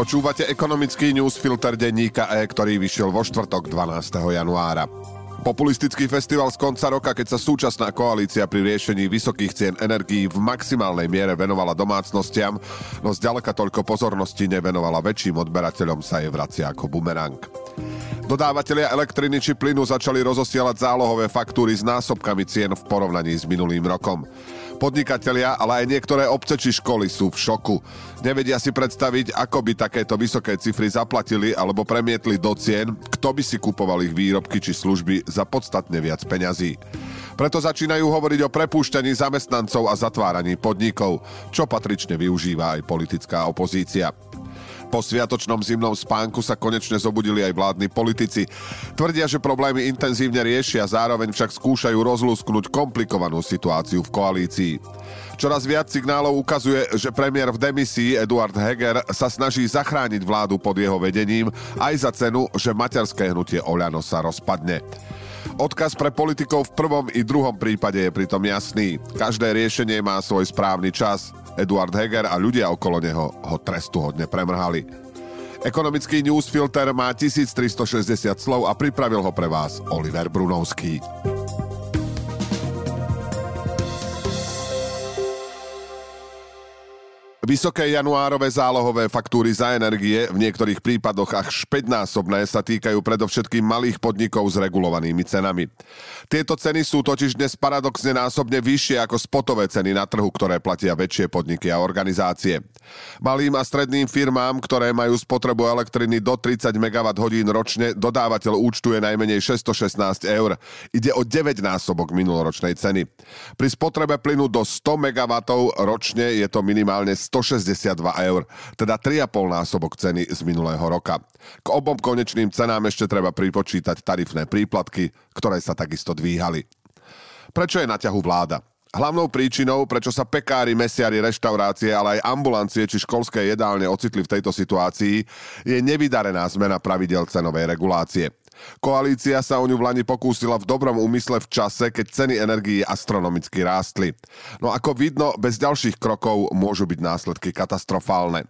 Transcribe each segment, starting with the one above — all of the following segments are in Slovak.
Počúvate ekonomický newsfilter denníka E, ktorý vyšiel vo štvrtok 12. januára. Populistický festival z konca roka, keď sa súčasná koalícia pri riešení vysokých cien energií v maximálnej miere venovala domácnostiam, no zďaleka toľko pozornosti nevenovala väčším odberateľom sa je vracia ako bumerang. Dodávateľia elektriny či plynu začali rozosielať zálohové faktúry s násobkami cien v porovnaní s minulým rokom. Podnikatelia, ale aj niektoré obce či školy sú v šoku. Nevedia si predstaviť, ako by takéto vysoké cifry zaplatili alebo premietli do cien, kto by si kupoval ich výrobky či služby za podstatne viac peňazí. Preto začínajú hovoriť o prepúšťaní zamestnancov a zatváraní podnikov, čo patrične využíva aj politická opozícia. Po sviatočnom zimnom spánku sa konečne zobudili aj vládni politici. Tvrdia, že problémy intenzívne riešia, zároveň však skúšajú rozlúsknuť komplikovanú situáciu v koalícii. Čoraz viac signálov ukazuje, že premiér v demisii Eduard Heger sa snaží zachrániť vládu pod jeho vedením aj za cenu, že materské hnutie Oľano sa rozpadne. Odkaz pre politikov v prvom i druhom prípade je pritom jasný. Každé riešenie má svoj správny čas. Eduard Heger a ľudia okolo neho ho trestu hodne premrhali. Ekonomický newsfilter má 1360 slov a pripravil ho pre vás Oliver Brunovský. Vysoké januárové zálohové faktúry za energie, v niektorých prípadoch až 5-násobné, sa týkajú predovšetkým malých podnikov s regulovanými cenami. Tieto ceny sú totiž dnes paradoxne násobne vyššie ako spotové ceny na trhu, ktoré platia väčšie podniky a organizácie. Malým a stredným firmám, ktoré majú spotrebu elektriny do 30 MWh ročne, dodávateľ účtuje najmenej 616 eur. Ide o 9 násobok minuloročnej ceny. Pri spotrebe plynu do 100 MW ročne je to minimálne 100 162 eur, teda 3,5 násobok ceny z minulého roka. K obom konečným cenám ešte treba pripočítať tarifné príplatky, ktoré sa takisto dvíhali. Prečo je na ťahu vláda? Hlavnou príčinou, prečo sa pekári, mesiari, reštaurácie, ale aj ambulancie či školské jedálne ocitli v tejto situácii, je nevydarená zmena pravidel cenovej regulácie. Koalícia sa o ňu v Lani pokúsila v dobrom úmysle v čase, keď ceny energií astronomicky rástli. No ako vidno, bez ďalších krokov môžu byť následky katastrofálne.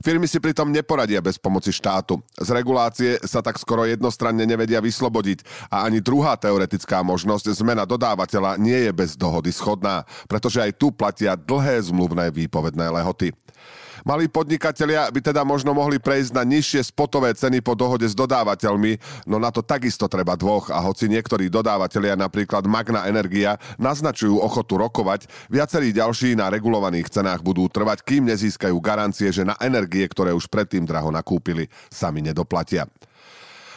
Firmy si pritom neporadia bez pomoci štátu. Z regulácie sa tak skoro jednostranne nevedia vyslobodiť a ani druhá teoretická možnosť zmena dodávateľa nie je bez dohody schodná, pretože aj tu platia dlhé zmluvné výpovedné lehoty. Malí podnikatelia by teda možno mohli prejsť na nižšie spotové ceny po dohode s dodávateľmi, no na to takisto treba dvoch a hoci niektorí dodávateľia, napríklad Magna Energia, naznačujú ochotu rokovať, viacerí ďalší na regulovaných cenách budú trvať, kým nezískajú garancie, že na energie, ktoré už predtým draho nakúpili, sami nedoplatia.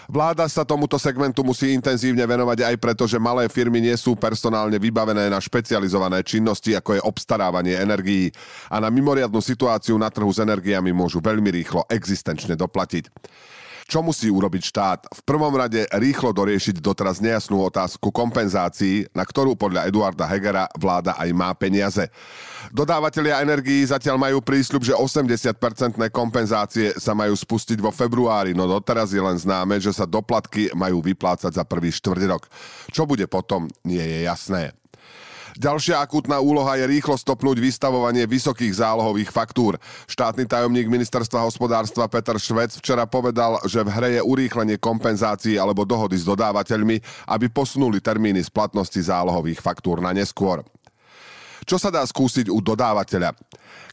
Vláda sa tomuto segmentu musí intenzívne venovať aj preto, že malé firmy nie sú personálne vybavené na špecializované činnosti, ako je obstarávanie energií a na mimoriadnu situáciu na trhu s energiami môžu veľmi rýchlo existenčne doplatiť. Čo musí urobiť štát? V prvom rade rýchlo doriešiť doteraz nejasnú otázku kompenzácií, na ktorú podľa Eduarda Hegera vláda aj má peniaze. Dodávateľia energií zatiaľ majú prísľub, že 80-percentné kompenzácie sa majú spustiť vo februári, no doteraz je len známe, že sa doplatky majú vyplácať za prvý štvrť rok. Čo bude potom, nie je jasné. Ďalšia akútna úloha je rýchlo stopnúť vystavovanie vysokých zálohových faktúr. Štátny tajomník ministerstva hospodárstva Peter Švec včera povedal, že v hre je urýchlenie kompenzácií alebo dohody s dodávateľmi, aby posunuli termíny splatnosti zálohových faktúr na neskôr. Čo sa dá skúsiť u dodávateľa?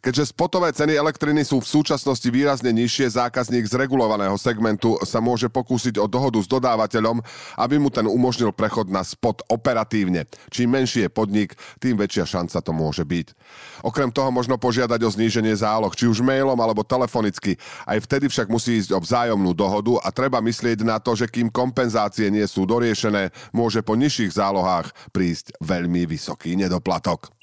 Keďže spotové ceny elektriny sú v súčasnosti výrazne nižšie, zákazník z regulovaného segmentu sa môže pokúsiť o dohodu s dodávateľom, aby mu ten umožnil prechod na spot operatívne. Čím menší je podnik, tým väčšia šanca to môže byť. Okrem toho možno požiadať o zníženie záloh, či už mailom alebo telefonicky. Aj vtedy však musí ísť o vzájomnú dohodu a treba myslieť na to, že kým kompenzácie nie sú doriešené, môže po nižších zálohách prísť veľmi vysoký nedoplatok.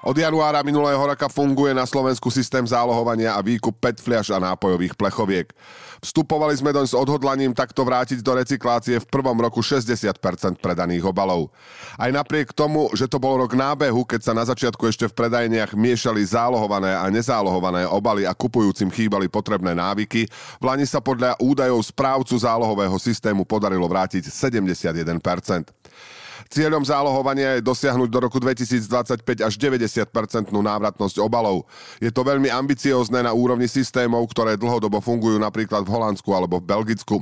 Od januára minulého roka funguje na Slovensku systém zálohovania a výkup PET fliaž a nápojových plechoviek. Vstupovali sme doň s odhodlaním takto vrátiť do recyklácie v prvom roku 60% predaných obalov. Aj napriek tomu, že to bol rok nábehu, keď sa na začiatku ešte v predajniach miešali zálohované a nezálohované obaly a kupujúcim chýbali potrebné návyky, v Lani sa podľa údajov správcu zálohového systému podarilo vrátiť 71%. Cieľom zálohovania je dosiahnuť do roku 2025 až 90% návratnosť obalov. Je to veľmi ambiciózne na úrovni systémov, ktoré dlhodobo fungujú napríklad v Holandsku alebo v Belgicku.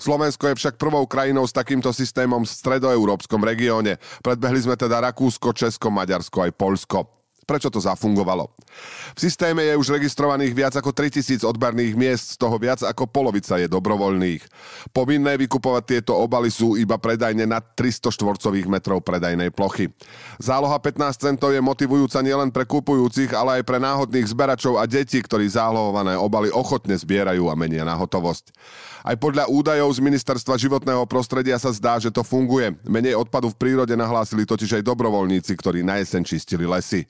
Slovensko je však prvou krajinou s takýmto systémom v stredoeurópskom regióne. Predbehli sme teda Rakúsko, Česko, Maďarsko aj Polsko. Prečo to zafungovalo? V systéme je už registrovaných viac ako 3000 odberných miest, z toho viac ako polovica je dobrovoľných. Povinné vykupovať tieto obaly sú iba predajne na 300 štvorcových metrov predajnej plochy. Záloha 15 centov je motivujúca nielen pre kupujúcich, ale aj pre náhodných zberačov a detí, ktorí zálohované obaly ochotne zbierajú a menia na hotovosť. Aj podľa údajov z Ministerstva životného prostredia sa zdá, že to funguje. Menej odpadu v prírode nahlásili totiž aj dobrovoľníci, ktorí na jeseň čistili lesy.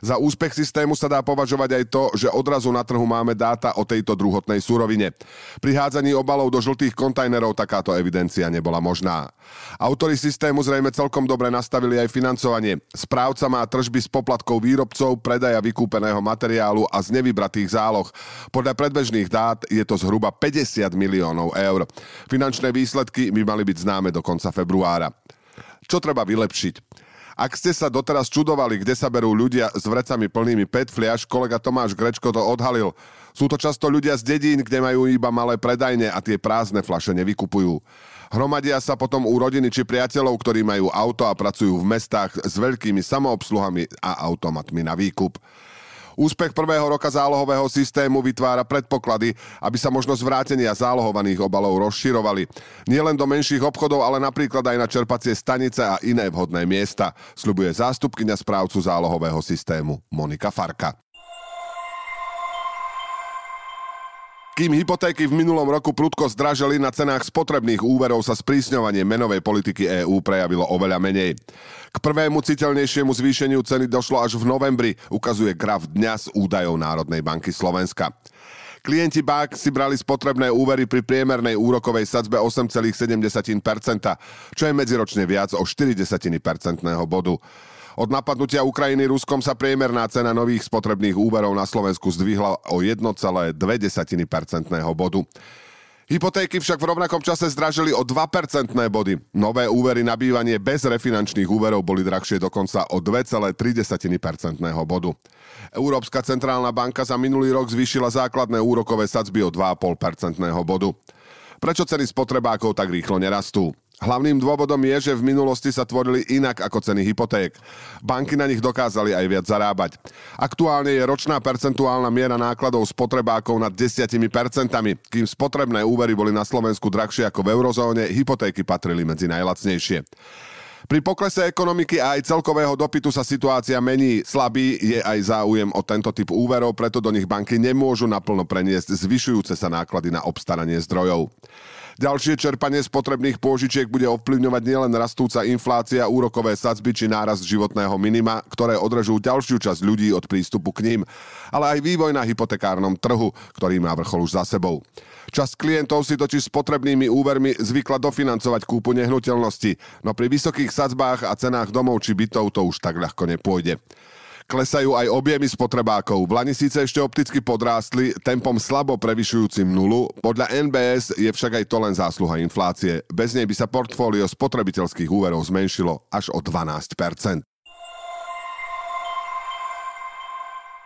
Za úspech systému sa dá považovať aj to, že odrazu na trhu máme dáta o tejto druhotnej súrovine. Pri hádzaní obalov do žltých kontajnerov takáto evidencia nebola možná. Autori systému zrejme celkom dobre nastavili aj financovanie. Správca má tržby z poplatkov výrobcov, predaja vykúpeného materiálu a z nevybratých záloh. Podľa predbežných dát je to zhruba 50 miliónov eur. Finančné výsledky by mali byť známe do konca februára. Čo treba vylepšiť? Ak ste sa doteraz čudovali, kde sa berú ľudia s vrecami plnými PET fliaž, kolega Tomáš Grečko to odhalil. Sú to často ľudia z dedín, kde majú iba malé predajne a tie prázdne flaše nevykupujú. Hromadia sa potom u rodiny či priateľov, ktorí majú auto a pracujú v mestách s veľkými samoobsluhami a automatmi na výkup. Úspech prvého roka zálohového systému vytvára predpoklady, aby sa možnosť vrátenia zálohovaných obalov rozširovali. Nielen do menších obchodov, ale napríklad aj na čerpacie stanice a iné vhodné miesta, sľubuje zástupkynia správcu zálohového systému Monika Farka. Kým hypotéky v minulom roku prudko zdražili, na cenách spotrebných úverov sa sprísňovanie menovej politiky EÚ prejavilo oveľa menej. K prvému citeľnejšiemu zvýšeniu ceny došlo až v novembri, ukazuje graf dňa z údajov Národnej banky Slovenska. Klienti bank si brali spotrebné úvery pri priemernej úrokovej sadzbe 8,7%, čo je medziročne viac o 0,4% bodu. Od napadnutia Ukrajiny Ruskom sa priemerná cena nových spotrebných úverov na Slovensku zdvihla o 1,2% bodu. Hypotéky však v rovnakom čase zdražili o 2% body. Nové úvery na bývanie bez refinančných úverov boli drahšie dokonca o 2,3% bodu. Európska centrálna banka za minulý rok zvýšila základné úrokové sadzby o 2,5% bodu. Prečo ceny spotrebákov tak rýchlo nerastú? Hlavným dôvodom je, že v minulosti sa tvorili inak ako ceny hypoték. Banky na nich dokázali aj viac zarábať. Aktuálne je ročná percentuálna miera nákladov spotrebákov nad 10%, kým spotrebné úvery boli na Slovensku drahšie ako v eurozóne, hypotéky patrili medzi najlacnejšie. Pri poklese ekonomiky a aj celkového dopytu sa situácia mení. Slabý je aj záujem o tento typ úverov, preto do nich banky nemôžu naplno preniesť zvyšujúce sa náklady na obstaranie zdrojov. Ďalšie čerpanie spotrebných pôžičiek bude ovplyvňovať nielen rastúca inflácia, úrokové sadzby či nárast životného minima, ktoré odrežú ďalšiu časť ľudí od prístupu k ním, ale aj vývoj na hypotekárnom trhu, ktorý má vrchol už za sebou. Časť klientov si totiž s potrebnými úvermi zvykla dofinancovať kúpu nehnuteľnosti, no pri vysokých sadzbách a cenách domov či bytov to už tak ľahko nepôjde. Klesajú aj objemy spotrebákov. V Lani síce ešte opticky podrástli tempom slabo prevyšujúcim nulu, podľa NBS je však aj to len zásluha inflácie. Bez nej by sa portfólio spotrebiteľských úverov zmenšilo až o 12%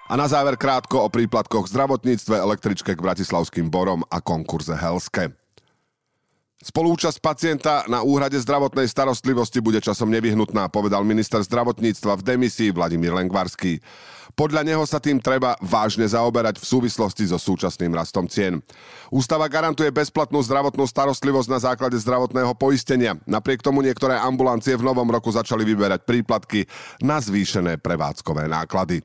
A na záver krátko o príplatkoch zdravotníctve, električke k bratislavským borom a konkurze Helske. Spolúčasť pacienta na úhrade zdravotnej starostlivosti bude časom nevyhnutná, povedal minister zdravotníctva v demisii Vladimír Lengvarský. Podľa neho sa tým treba vážne zaoberať v súvislosti so súčasným rastom cien. Ústava garantuje bezplatnú zdravotnú starostlivosť na základe zdravotného poistenia. Napriek tomu niektoré ambulancie v novom roku začali vyberať príplatky na zvýšené prevádzkové náklady.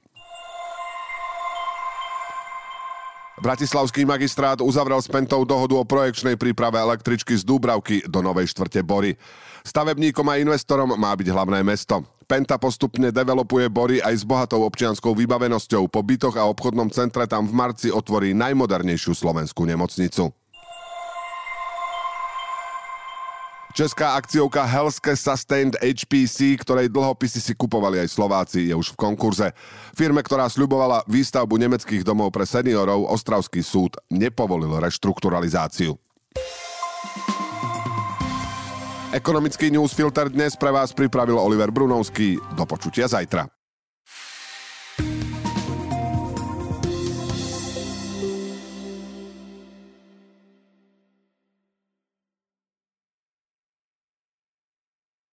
Bratislavský magistrát uzavrel s Pentou dohodu o projekčnej príprave električky z Dúbravky do Novej štvrte Bory. Stavebníkom a investorom má byť hlavné mesto. Penta postupne developuje Bory aj s bohatou občianskou vybavenosťou. Po bytoch a obchodnom centre tam v marci otvorí najmodernejšiu slovenskú nemocnicu. Česká akciovka Helske Sustained HPC, ktorej dlhopisy si kupovali aj Slováci, je už v konkurze. Firme, ktorá sľubovala výstavbu nemeckých domov pre seniorov, Ostravský súd nepovolil reštrukturalizáciu. Ekonomický newsfilter dnes pre vás pripravil Oliver Brunovský. Do počutia zajtra.